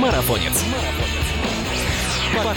Марафонец.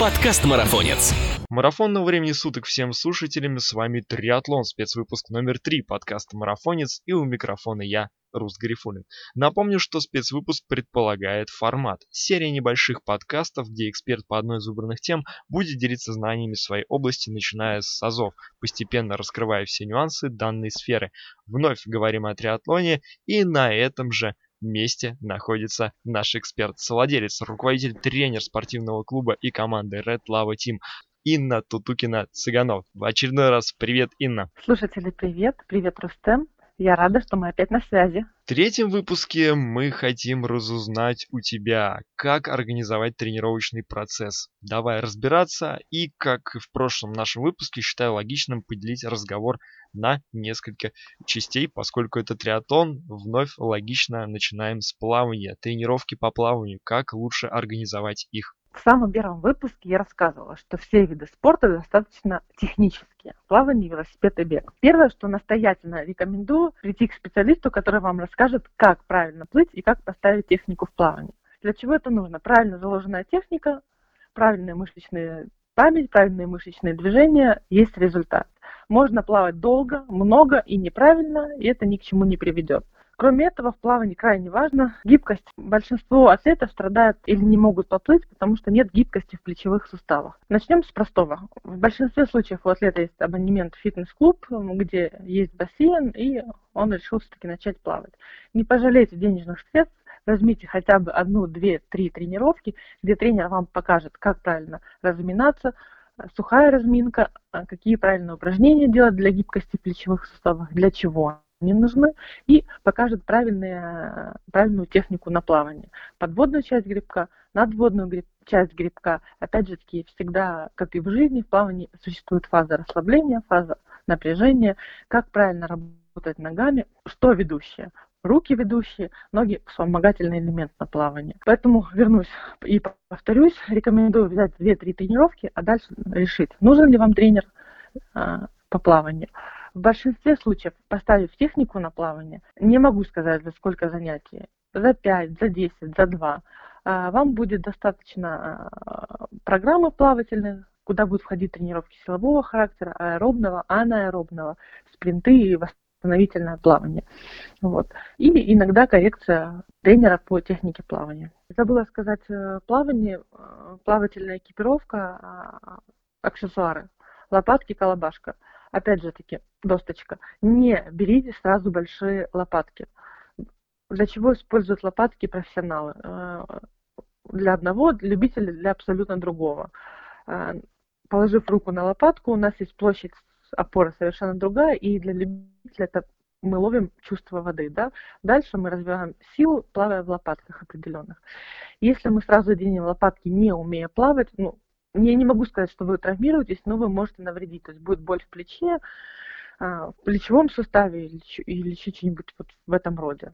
Подкаст Марафонец. Марафонного времени суток всем слушателям. С вами Триатлон, спецвыпуск номер 3 подкаста Марафонец. И у микрофона я, Рус Гарифулин. Напомню, что спецвыпуск предполагает формат. Серия небольших подкастов, где эксперт по одной из выбранных тем будет делиться знаниями своей области, начиная с АЗОВ, постепенно раскрывая все нюансы данной сферы. Вновь говорим о триатлоне и на этом же месте находится наш эксперт, совладелец, руководитель, тренер спортивного клуба и команды Red Lava Team Инна Тутукина-Цыганов. В очередной раз привет, Инна. Слушатели, привет. Привет, Рустем. Я рада, что мы опять на связи. В третьем выпуске мы хотим разузнать у тебя, как организовать тренировочный процесс. Давай разбираться и, как в прошлом нашем выпуске, считаю логичным поделить разговор на несколько частей, поскольку это триатлон, вновь логично начинаем с плавания, тренировки по плаванию, как лучше организовать их. В самом первом выпуске я рассказывала, что все виды спорта достаточно технические. Плавание, велосипед и бег. Первое, что настоятельно рекомендую, прийти к специалисту, который вам расскажет, как правильно плыть и как поставить технику в плавании. Для чего это нужно? Правильно заложенная техника, правильная мышечная память, правильные мышечные движения, есть результат. Можно плавать долго, много и неправильно, и это ни к чему не приведет. Кроме этого, в плавании крайне важно гибкость. Большинство атлетов страдают или не могут поплыть, потому что нет гибкости в плечевых суставах. Начнем с простого. В большинстве случаев у атлета есть абонемент в фитнес-клуб, где есть бассейн, и он решил все-таки начать плавать. Не пожалейте денежных средств, возьмите хотя бы одну, две, три тренировки, где тренер вам покажет, как правильно разминаться, сухая разминка, какие правильные упражнения делать для гибкости плечевых суставах, для чего не нужны, и покажет правильные, правильную технику на плавание. Подводную часть грибка, надводную гриб, часть грибка. Опять же таки, всегда, как и в жизни, в плавании существует фаза расслабления, фаза напряжения, как правильно работать ногами, что ведущее. Руки ведущие, ноги вспомогательный элемент на плавание. Поэтому вернусь и повторюсь, рекомендую взять 2-3 тренировки, а дальше решить, нужен ли вам тренер а, по плаванию. В большинстве случаев, поставив технику на плавание, не могу сказать, за сколько занятий, за 5, за 10, за 2, а, вам будет достаточно а, программы плавательных, куда будут входить тренировки силового характера, аэробного, анаэробного, спринты и восстановительное плавание. Вот. И иногда коррекция тренера по технике плавания. Забыла сказать, э, плавание, э, плавательная экипировка, а, аксессуары, лопатки, колобашка – опять же таки, досточка, не берите сразу большие лопатки. Для чего используют лопатки профессионалы? Э, для одного, любителя для абсолютно другого. Э, положив руку на лопатку, у нас есть площадь опоры совершенно другая, и для любителя это мы ловим чувство воды, да. Дальше мы развиваем силу, плавая в лопатках определенных. Если мы сразу оденем лопатки, не умея плавать, ну, я не могу сказать, что вы травмируетесь, но вы можете навредить. То есть будет боль в плече, а, в плечевом суставе или, или что-нибудь вот в этом роде.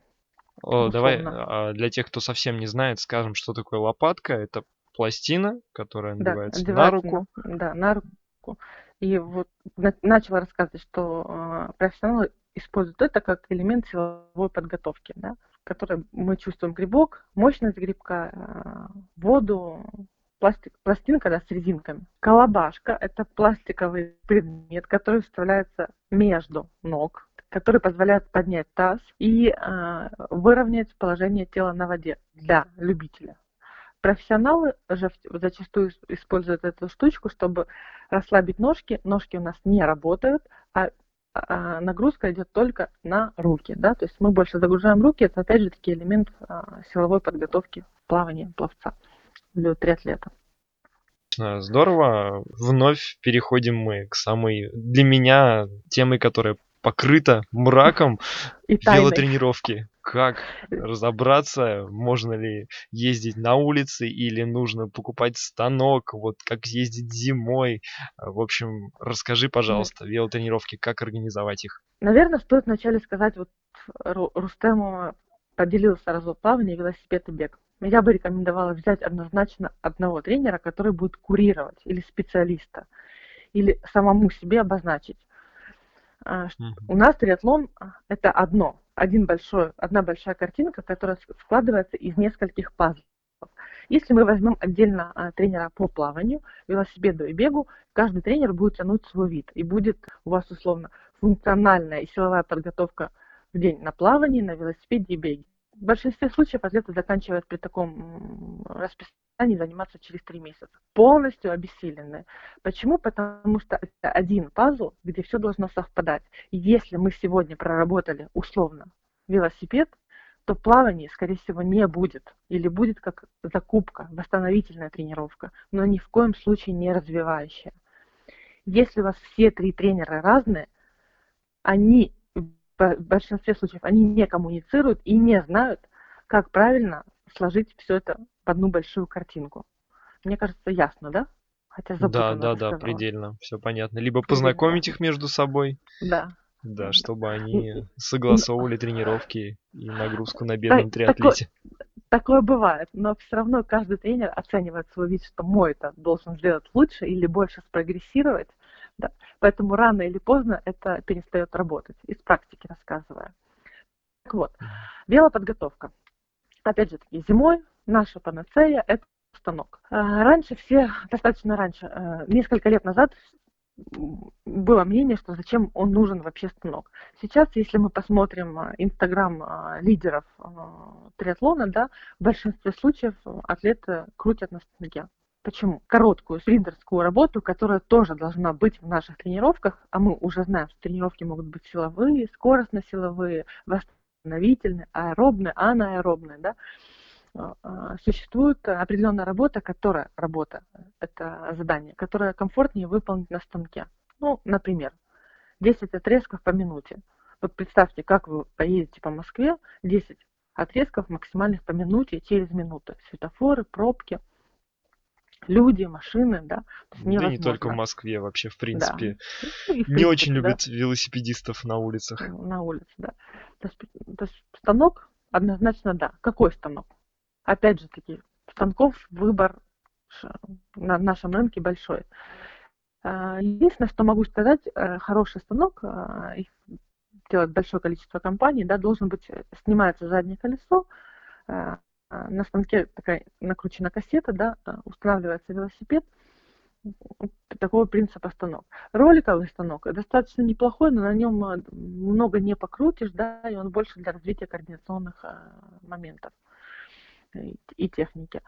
О, давай а, для тех, кто совсем не знает, скажем, что такое лопатка. Это пластина, которая надевается да, на руку. На, да, на руку. И вот на, начала рассказывать, что э, профессионалы используют это как элемент силовой подготовки, да, в которой мы чувствуем грибок, мощность грибка, э, воду, пластик, пластинка да, с резинками. Колобашка – это пластиковый предмет, который вставляется между ног, который позволяет поднять таз и э, выровнять положение тела на воде для любителя. Профессионалы же зачастую используют эту штучку, чтобы расслабить ножки. Ножки у нас не работают, а, а нагрузка идет только на руки. Да? То есть мы больше загружаем руки. Это опять же таки элемент а, силовой подготовки плавания пловца для триатлета. Здорово. Вновь переходим мы к самой, для меня, темой, которая покрыта мраком И велотренировки. Как разобраться, можно ли ездить на улице или нужно покупать станок, вот как ездить зимой. В общем, расскажи, пожалуйста, велотренировки, как организовать их. Наверное, стоит вначале сказать, вот Рустему поделил сразу плавание, велосипед и бег я бы рекомендовала взять однозначно одного тренера, который будет курировать, или специалиста, или самому себе обозначить. Mm-hmm. У нас триатлон а, – это одно, один большой, одна большая картинка, которая складывается из нескольких пазлов. Если мы возьмем отдельно а, тренера по плаванию, велосипеду и бегу, каждый тренер будет тянуть свой вид. И будет у вас условно функциональная и силовая подготовка в день на плавании, на велосипеде и беге. В большинстве случаев атлеты заканчивают при таком расписании заниматься через три месяца. Полностью обессиленные. Почему? Потому что это один пазл, где все должно совпадать. Если мы сегодня проработали условно велосипед, то плавание, скорее всего, не будет. Или будет как закупка, восстановительная тренировка, но ни в коем случае не развивающая. Если у вас все три тренера разные, они в большинстве случаев они не коммуницируют и не знают, как правильно сложить все это в одну большую картинку. Мне кажется, ясно, да? Хотя да, да, да, предельно, все понятно. Либо познакомить их между собой. Да. Да, чтобы они согласовывали тренировки и нагрузку на бедном триатлете. Такое бывает, но все равно каждый тренер оценивает свой вид, что мой это должен сделать лучше или больше спрогрессировать. Да. Поэтому рано или поздно это перестает работать, из практики рассказывая. Так вот, велоподготовка. Опять же таки, зимой наша панацея – это станок. А, раньше все, достаточно раньше, э, несколько лет назад было мнение, что зачем он нужен вообще станок. Сейчас, если мы посмотрим а, инстаграм а, лидеров триатлона, да, в большинстве случаев атлеты крутят на станке. Почему? Короткую спринтерскую работу, которая тоже должна быть в наших тренировках, а мы уже знаем, что тренировки могут быть силовые, скоростно-силовые, восстановительные, аэробные, анаэробные, да, а, а, существует определенная работа, которая работа, это задание, которое комфортнее выполнить на станке. Ну, например, 10 отрезков по минуте. Вот представьте, как вы поедете по Москве, 10 отрезков максимальных по минуте через минуту. Светофоры, пробки, люди, машины, да. да не только в Москве, вообще, в принципе. Да. Ну, в принципе не очень да. любят велосипедистов на улицах. На улице, да. То есть, то есть станок однозначно да. Какой станок? опять же таки, станков выбор на нашем рынке большой. А, единственное, что могу сказать, э, хороший станок, а, их делает большое количество компаний, да, должен быть, э, снимается заднее колесо, а, на станке такая накручена кассета, да, устанавливается велосипед, такого принципа станок. Роликовый станок достаточно неплохой, но на нем много не покрутишь, да, и он больше для развития координационных моментов и техники.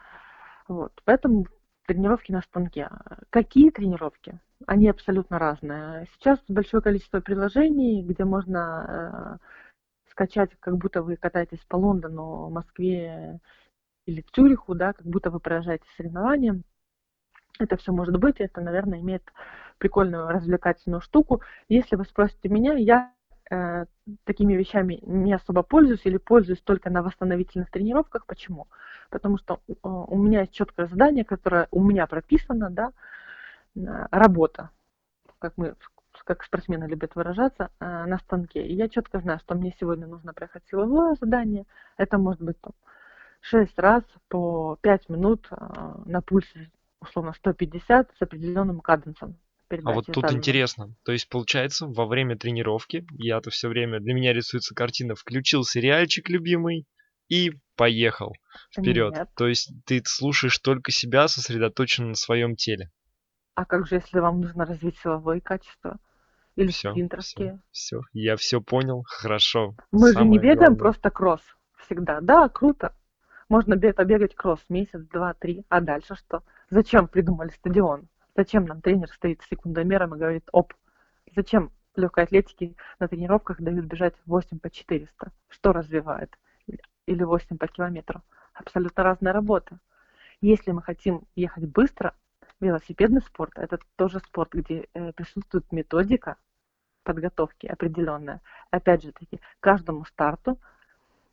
Вот. Поэтому тренировки на станке. Какие тренировки? Они абсолютно разные. Сейчас большое количество приложений, где можно скачать, как будто вы катаетесь по Лондону, Москве или Цюриху, да, как будто вы проезжаете соревнования. Это все может быть, это, наверное, имеет прикольную развлекательную штуку. Если вы спросите меня, я э, такими вещами не особо пользуюсь или пользуюсь только на восстановительных тренировках. Почему? Потому что э, у меня есть четкое задание, которое у меня прописано, да, э, работа, как мы как спортсмены любят выражаться, э, на станке. И я четко знаю, что мне сегодня нужно проехать силовое задание. Это может быть там, 6 раз по 5 минут э, на пульсе условно 150 с определенным каденсом а вот тут сразу. интересно. То есть, получается, во время тренировки, я-то все время, для меня рисуется картина, включил сериальчик любимый и поехал вперед. Нет. То есть ты слушаешь только себя, сосредоточен на своем теле. А как же, если вам нужно развить силовые качества? Или все, спринтерские? Все, все, я все понял, хорошо. Мы Самое же не бегаем главное. просто кросс всегда. Да, круто. Можно побегать кросс месяц, два, три. А дальше что? Зачем придумали стадион? Зачем нам тренер стоит с секундомером и говорит, оп, зачем легкой атлетики на тренировках дают бежать 8 по 400? Что развивает? Или 8 по километру? Абсолютно разная работа. Если мы хотим ехать быстро, велосипедный спорт – это тоже спорт, где э, присутствует методика подготовки определенная. Опять же таки, каждому старту,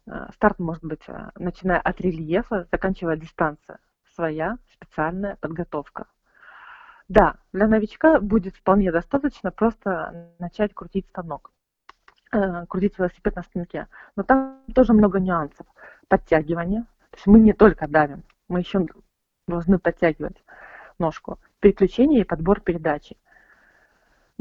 э, старт может быть, э, начиная от рельефа, заканчивая дистанция, своя специальная подготовка. Да, для новичка будет вполне достаточно просто начать крутить станок, э, крутить велосипед на станке. Но там тоже много нюансов. Подтягивание. То есть мы не только давим, мы еще должны подтягивать ножку. Переключение и подбор передачи.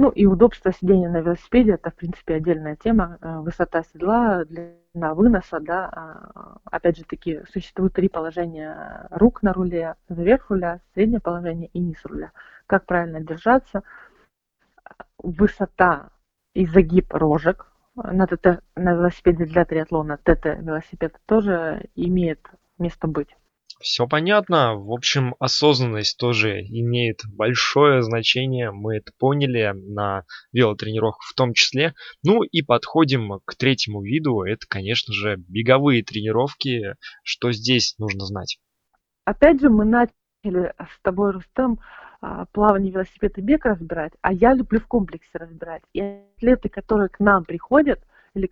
Ну и удобство сидения на велосипеде, это, в принципе, отдельная тема. Э, высота седла, длина выноса, да. А, опять же таки, существует три положения рук на руле. Вверх руля, среднее положение и низ руля. Как правильно держаться. Высота и загиб рожек на, ТТ, на велосипеде для триатлона, ТТ-велосипед, тоже имеет место быть. Все понятно. В общем, осознанность тоже имеет большое значение. Мы это поняли на велотренировках в том числе. Ну и подходим к третьему виду. Это, конечно же, беговые тренировки. Что здесь нужно знать? Опять же, мы начали с тобой, Рустам, а, плавание, велосипед и бег разбирать, а я люблю в комплексе разбирать. И атлеты, которые к нам приходят, или,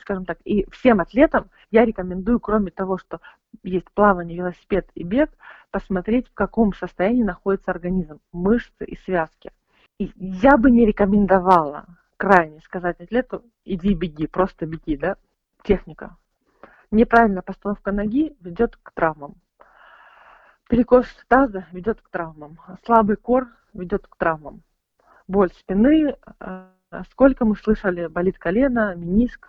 скажем так, и всем атлетам я рекомендую, кроме того, что есть плавание, велосипед и бег, посмотреть, в каком состоянии находится организм, мышцы и связки. И я бы не рекомендовала крайне сказать атлету, иди беги, просто беги, да, техника. Неправильная постановка ноги ведет к травмам. Перекос таза ведет к травмам. Слабый кор ведет к травмам. Боль спины, э, сколько мы слышали, болит колено, мениск,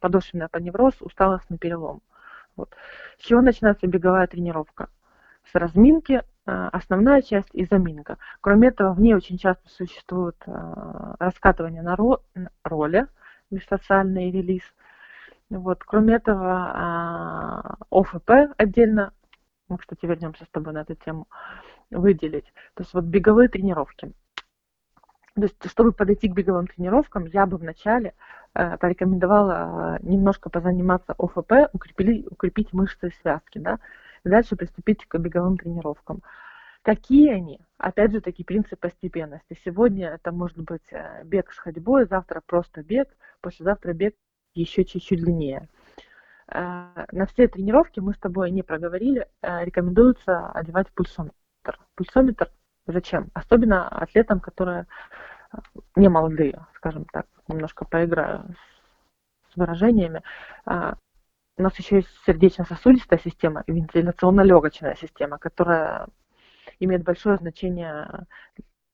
подошвенный апоневроз, усталостный перелом. Вот. С чего начинается беговая тренировка? С разминки, э, основная часть и заминка. Кроме этого, в ней очень часто существует раскатывание на роли, межсоциальный релиз. Вот. Кроме этого, ОФП отдельно мы, кстати, вернемся с тобой на эту тему, выделить. То есть вот беговые тренировки. То есть, чтобы подойти к беговым тренировкам, я бы вначале э, порекомендовала э, немножко позаниматься ОФП, укрепили, укрепить мышцы и связки, да, и дальше приступить к беговым тренировкам. Какие они? Опять же, таки принцип постепенности. Сегодня это может быть э, бег с ходьбой, завтра просто бег, послезавтра бег еще чуть-чуть длиннее. Э, на все тренировки мы с тобой не проговорили, рекомендуется одевать пульсометр. Пульсометр зачем? Особенно атлетам, которые э, не молодые, скажем так, немножко поиграю с выражениями. У нас еще есть сердечно-сосудистая система и вентиляционно-легочная система, которая имеет большое значение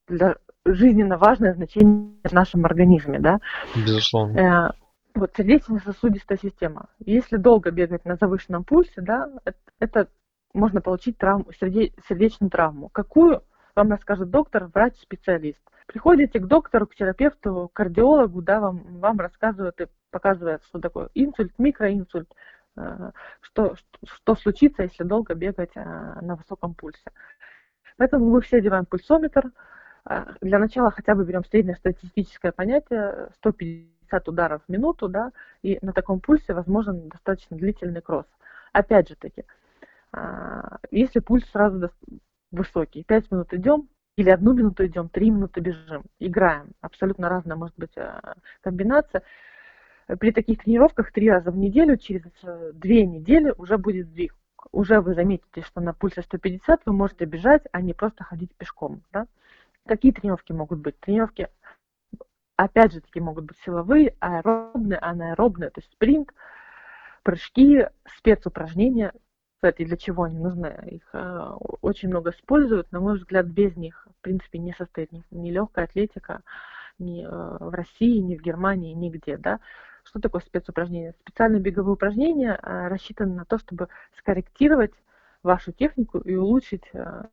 для жизненно важное значение в нашем организме, да? Безусловно. Вот сердечно-сосудистая система. Если долго бегать на завышенном пульсе, да, это, можно получить травму, серде, сердечную травму. Какую вам расскажет доктор, врач-специалист. Приходите к доктору, к терапевту, к кардиологу, да, вам, вам рассказывают и показывают, что такое инсульт, микроинсульт, э, что, что случится, если долго бегать э, на высоком пульсе. Поэтому мы все одеваем пульсометр. Э, для начала хотя бы берем среднее статистическое понятие 150 50 ударов в минуту, да, и на таком пульсе возможен достаточно длительный кросс. Опять же таки, если пульс сразу высокий, 5 минут идем, или одну минуту идем, три минуты бежим, играем. Абсолютно разная может быть а, комбинация. При таких тренировках три раза в неделю, через э, две недели уже будет сдвиг. Уже вы заметите, что на пульсе 150 вы можете бежать, а не просто ходить пешком. Да? Какие тренировки могут быть? Тренировки опять же таки могут быть силовые, аэробные, анаэробные, то есть спринт, прыжки, спецупражнения. Кстати, для чего они нужны? Их э, очень много используют. На мой взгляд, без них, в принципе, не состоит ни, ни легкая атлетика, ни э, в России, ни в Германии, нигде. Да? Что такое спецупражнение? Специальные беговые упражнения э, рассчитаны на то, чтобы скорректировать вашу технику и улучшить, э,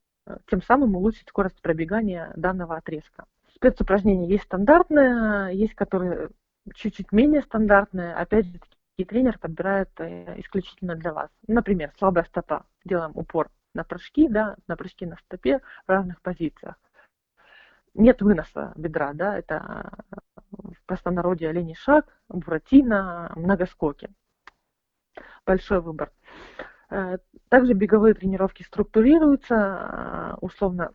тем самым улучшить скорость пробегания данного отрезка спецупражнения есть стандартные, есть которые чуть-чуть менее стандартные. Опять же, и тренер подбирает э, исключительно для вас. Например, слабая стопа. Делаем упор на прыжки, да, на прыжки на стопе в разных позициях. Нет выноса бедра, да, это в простонародье оленей шаг, буратино, многоскоки. Большой выбор. Э, также беговые тренировки структурируются, э, условно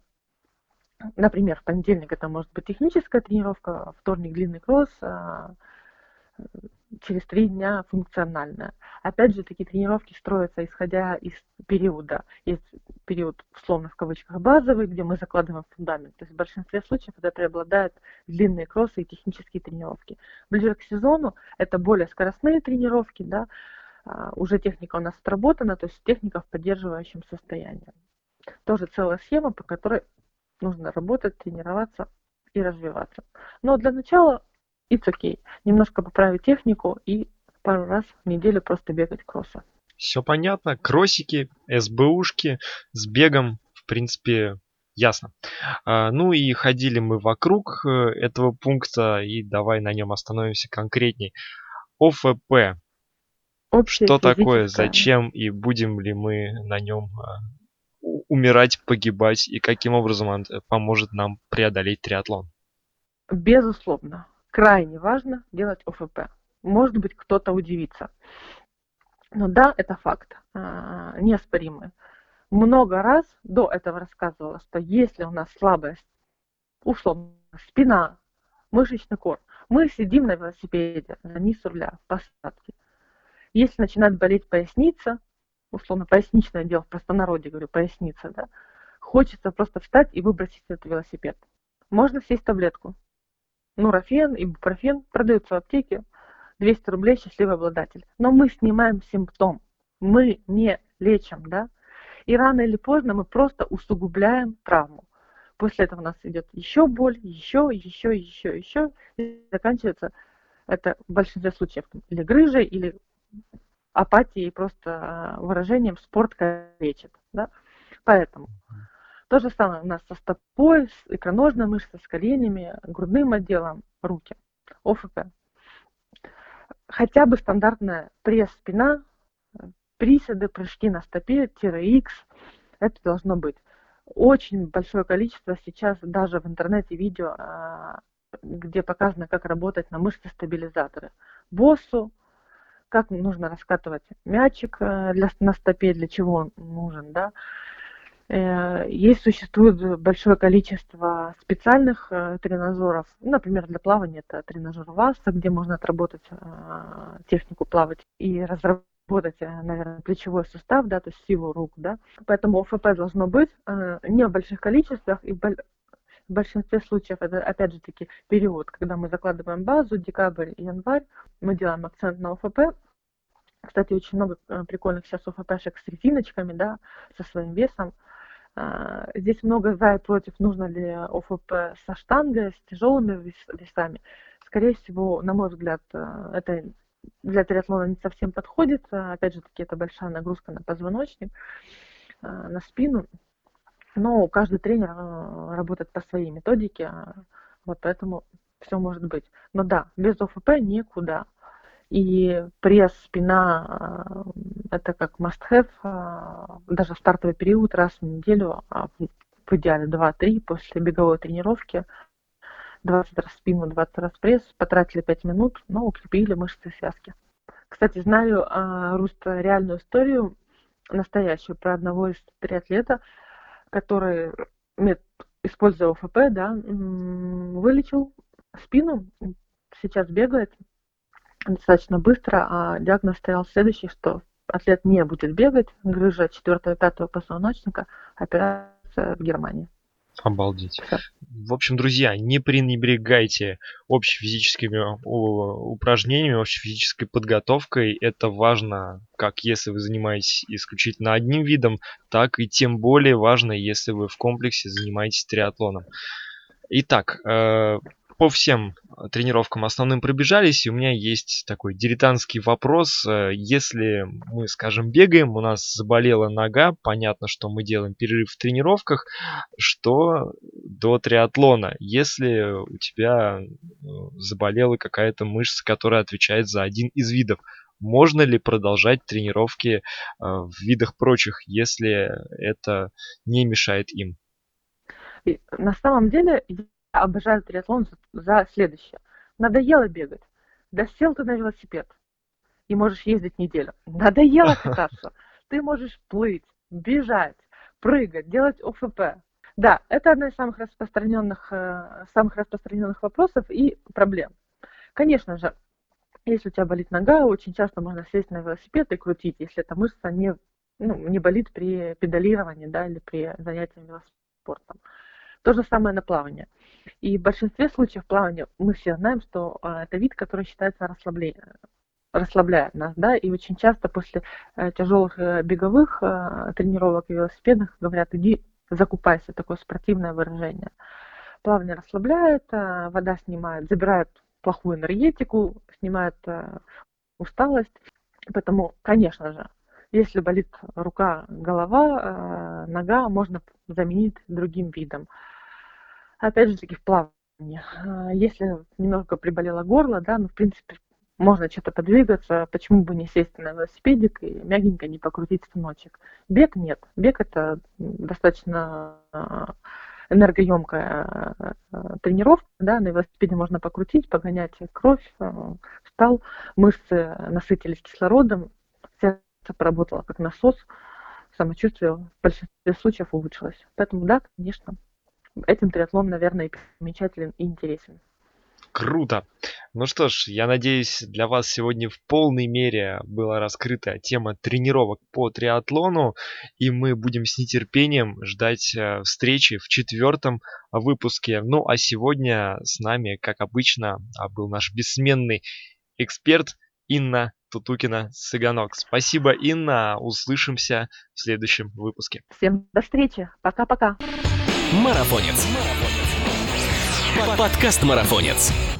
Например, в понедельник это может быть техническая тренировка, вторник длинный кросс, через три дня функциональная. Опять же, такие тренировки строятся исходя из периода. Есть период, условно в кавычках, базовый, где мы закладываем фундамент. То есть в большинстве случаев это преобладают длинные кроссы и технические тренировки. Ближе к сезону это более скоростные тренировки, да, а, уже техника у нас отработана, то есть техника в поддерживающем состоянии. Тоже целая схема, по которой нужно работать, тренироваться и развиваться. Но для начала it's okay. Немножко поправить технику и пару раз в неделю просто бегать кроссы. Все понятно. Кроссики, СБУшки с бегом, в принципе, ясно. А, ну и ходили мы вокруг э, этого пункта, и давай на нем остановимся конкретней. ОФП. Общее Что такое, зачем и будем ли мы на нем а, умирать, погибать, и каким образом он э, поможет нам преодолеть триатлон? Безусловно. Крайне важно делать ОФП. Может быть, кто-то удивится. Но да, это факт, а, неоспоримый. Много раз до этого рассказывала, что если у нас слабость, условно, спина, мышечный кор, мы сидим на велосипеде, на низ руля, в посадке. Если начинает болеть поясница, условно, поясничное дело, в простонародье говорю, поясница, да, хочется просто встать и выбросить этот велосипед. Можно съесть таблетку. Нурофен, ибупрофен продаются в аптеке, 200 рублей счастливый обладатель. Но мы снимаем симптом, мы не лечим, да. И рано или поздно мы просто усугубляем травму. После этого у нас идет еще боль, еще, еще, еще, еще. И заканчивается это в большинстве случаев или грыжей, или апатией, просто а, выражением спорт лечит. Да? Поэтому то же самое у нас со стопой, с икроножной мышцей, с коленями, грудным отделом, руки, ОФП хотя бы стандартная пресс-спина, приседы, прыжки на стопе, тире-X, это должно быть. Очень большое количество сейчас даже в интернете видео, а, где показано, как работать на мышцы-стабилизаторы. Боссу, как нужно раскатывать мячик э, для, на стопе, для чего он нужен, да, есть, существует большое количество специальных э, тренажеров. Например, для плавания это тренажер ВАСа, где можно отработать э, технику плавать и разработать, наверное, плечевой сустав, да, то есть силу рук, да. Поэтому ОФП должно быть не в больших количествах и в большинстве случаев это, опять же таки, период, когда мы закладываем базу, декабрь январь, мы делаем акцент на ОФП, кстати, очень много прикольных сейчас ОФПшек с резиночками, да, со своим весом. Здесь много за и против, нужно ли ОФП со штангой, с тяжелыми весами. Скорее всего, на мой взгляд, э, это для триатлона не совсем подходит. Опять же таки, это большая нагрузка на позвоночник, э, на спину. Но каждый тренер э, работает по своей методике, вот поэтому все может быть. Но да, без ОФП никуда. И пресс, спина, э, это как must-have, э, даже в стартовый период раз в неделю, а в идеале 2-3 после беговой тренировки, 20 раз спину, 20 раз пресс, потратили 5 минут, но укрепили мышцы и связки. Кстати, знаю а, Руста реальную историю, настоящую, про одного из триатлета, который, используя ОФП, да, вылечил спину, сейчас бегает, достаточно быстро, а диагноз стоял следующий, что атлет не будет бегать, грыжа 4-5 позвоночника, операция в Германии. Обалдеть. Все. В общем, друзья, не пренебрегайте общефизическими упражнениями, общефизической подготовкой. Это важно, как если вы занимаетесь исключительно одним видом, так и тем более важно, если вы в комплексе занимаетесь триатлоном. Итак, э, по всем э, тренировкам основным пробежались, и у меня есть такой дилетантский вопрос. Э, если мы, скажем, бегаем, у нас заболела нога, понятно, что мы делаем перерыв в тренировках, что до триатлона, если у тебя э, заболела какая-то мышца, которая отвечает за один из видов, можно ли продолжать тренировки в видах прочих, если это не мешает им? На самом деле обожаю триатлон за следующее. Надоело бегать. Да сел ты на велосипед и можешь ездить неделю. Надоело кататься. Ты можешь плыть, бежать, прыгать, делать ОФП. Да, это одна из самых распространенных, э, самых распространенных вопросов и проблем. Конечно же, если у тебя болит нога, очень часто можно сесть на велосипед и крутить, если эта мышца не, ну, не болит при педалировании да, или при занятии велоспортом. То же самое на плавание. И в большинстве случаев плавания мы все знаем, что а, это вид, который считается расслаблением расслабляет нас, да, и очень часто после э, тяжелых э, беговых э, тренировок и велосипедных говорят, иди закупайся, такое спортивное выражение. Плавание расслабляет, вода снимает, забирает плохую энергетику, снимает усталость. Поэтому, конечно же, если болит рука, голова, нога, можно заменить другим видом. Опять же таки в плавании. Если немного приболело горло, да, ну, в принципе, можно что-то подвигаться, почему бы не сесть на велосипедик и мягенько не покрутить станочек. Бег нет. Бег это достаточно а, энергоемкая а, тренировка, да, на велосипеде можно покрутить, погонять кровь, а, встал, мышцы насытились кислородом, сердце поработало как насос, самочувствие в большинстве случаев улучшилось. Поэтому да, конечно, этим триатлон, наверное, примечателен и интересен. Круто. Ну что ж, я надеюсь, для вас сегодня в полной мере была раскрыта тема тренировок по триатлону, и мы будем с нетерпением ждать э, встречи в четвертом выпуске. Ну а сегодня с нами, как обычно, а, был наш бессменный эксперт Инна Тутукина Сыганок. Спасибо, Инна. Услышимся в следующем выпуске. Всем до встречи. Пока-пока. Марафонец. Подкаст Марафонец.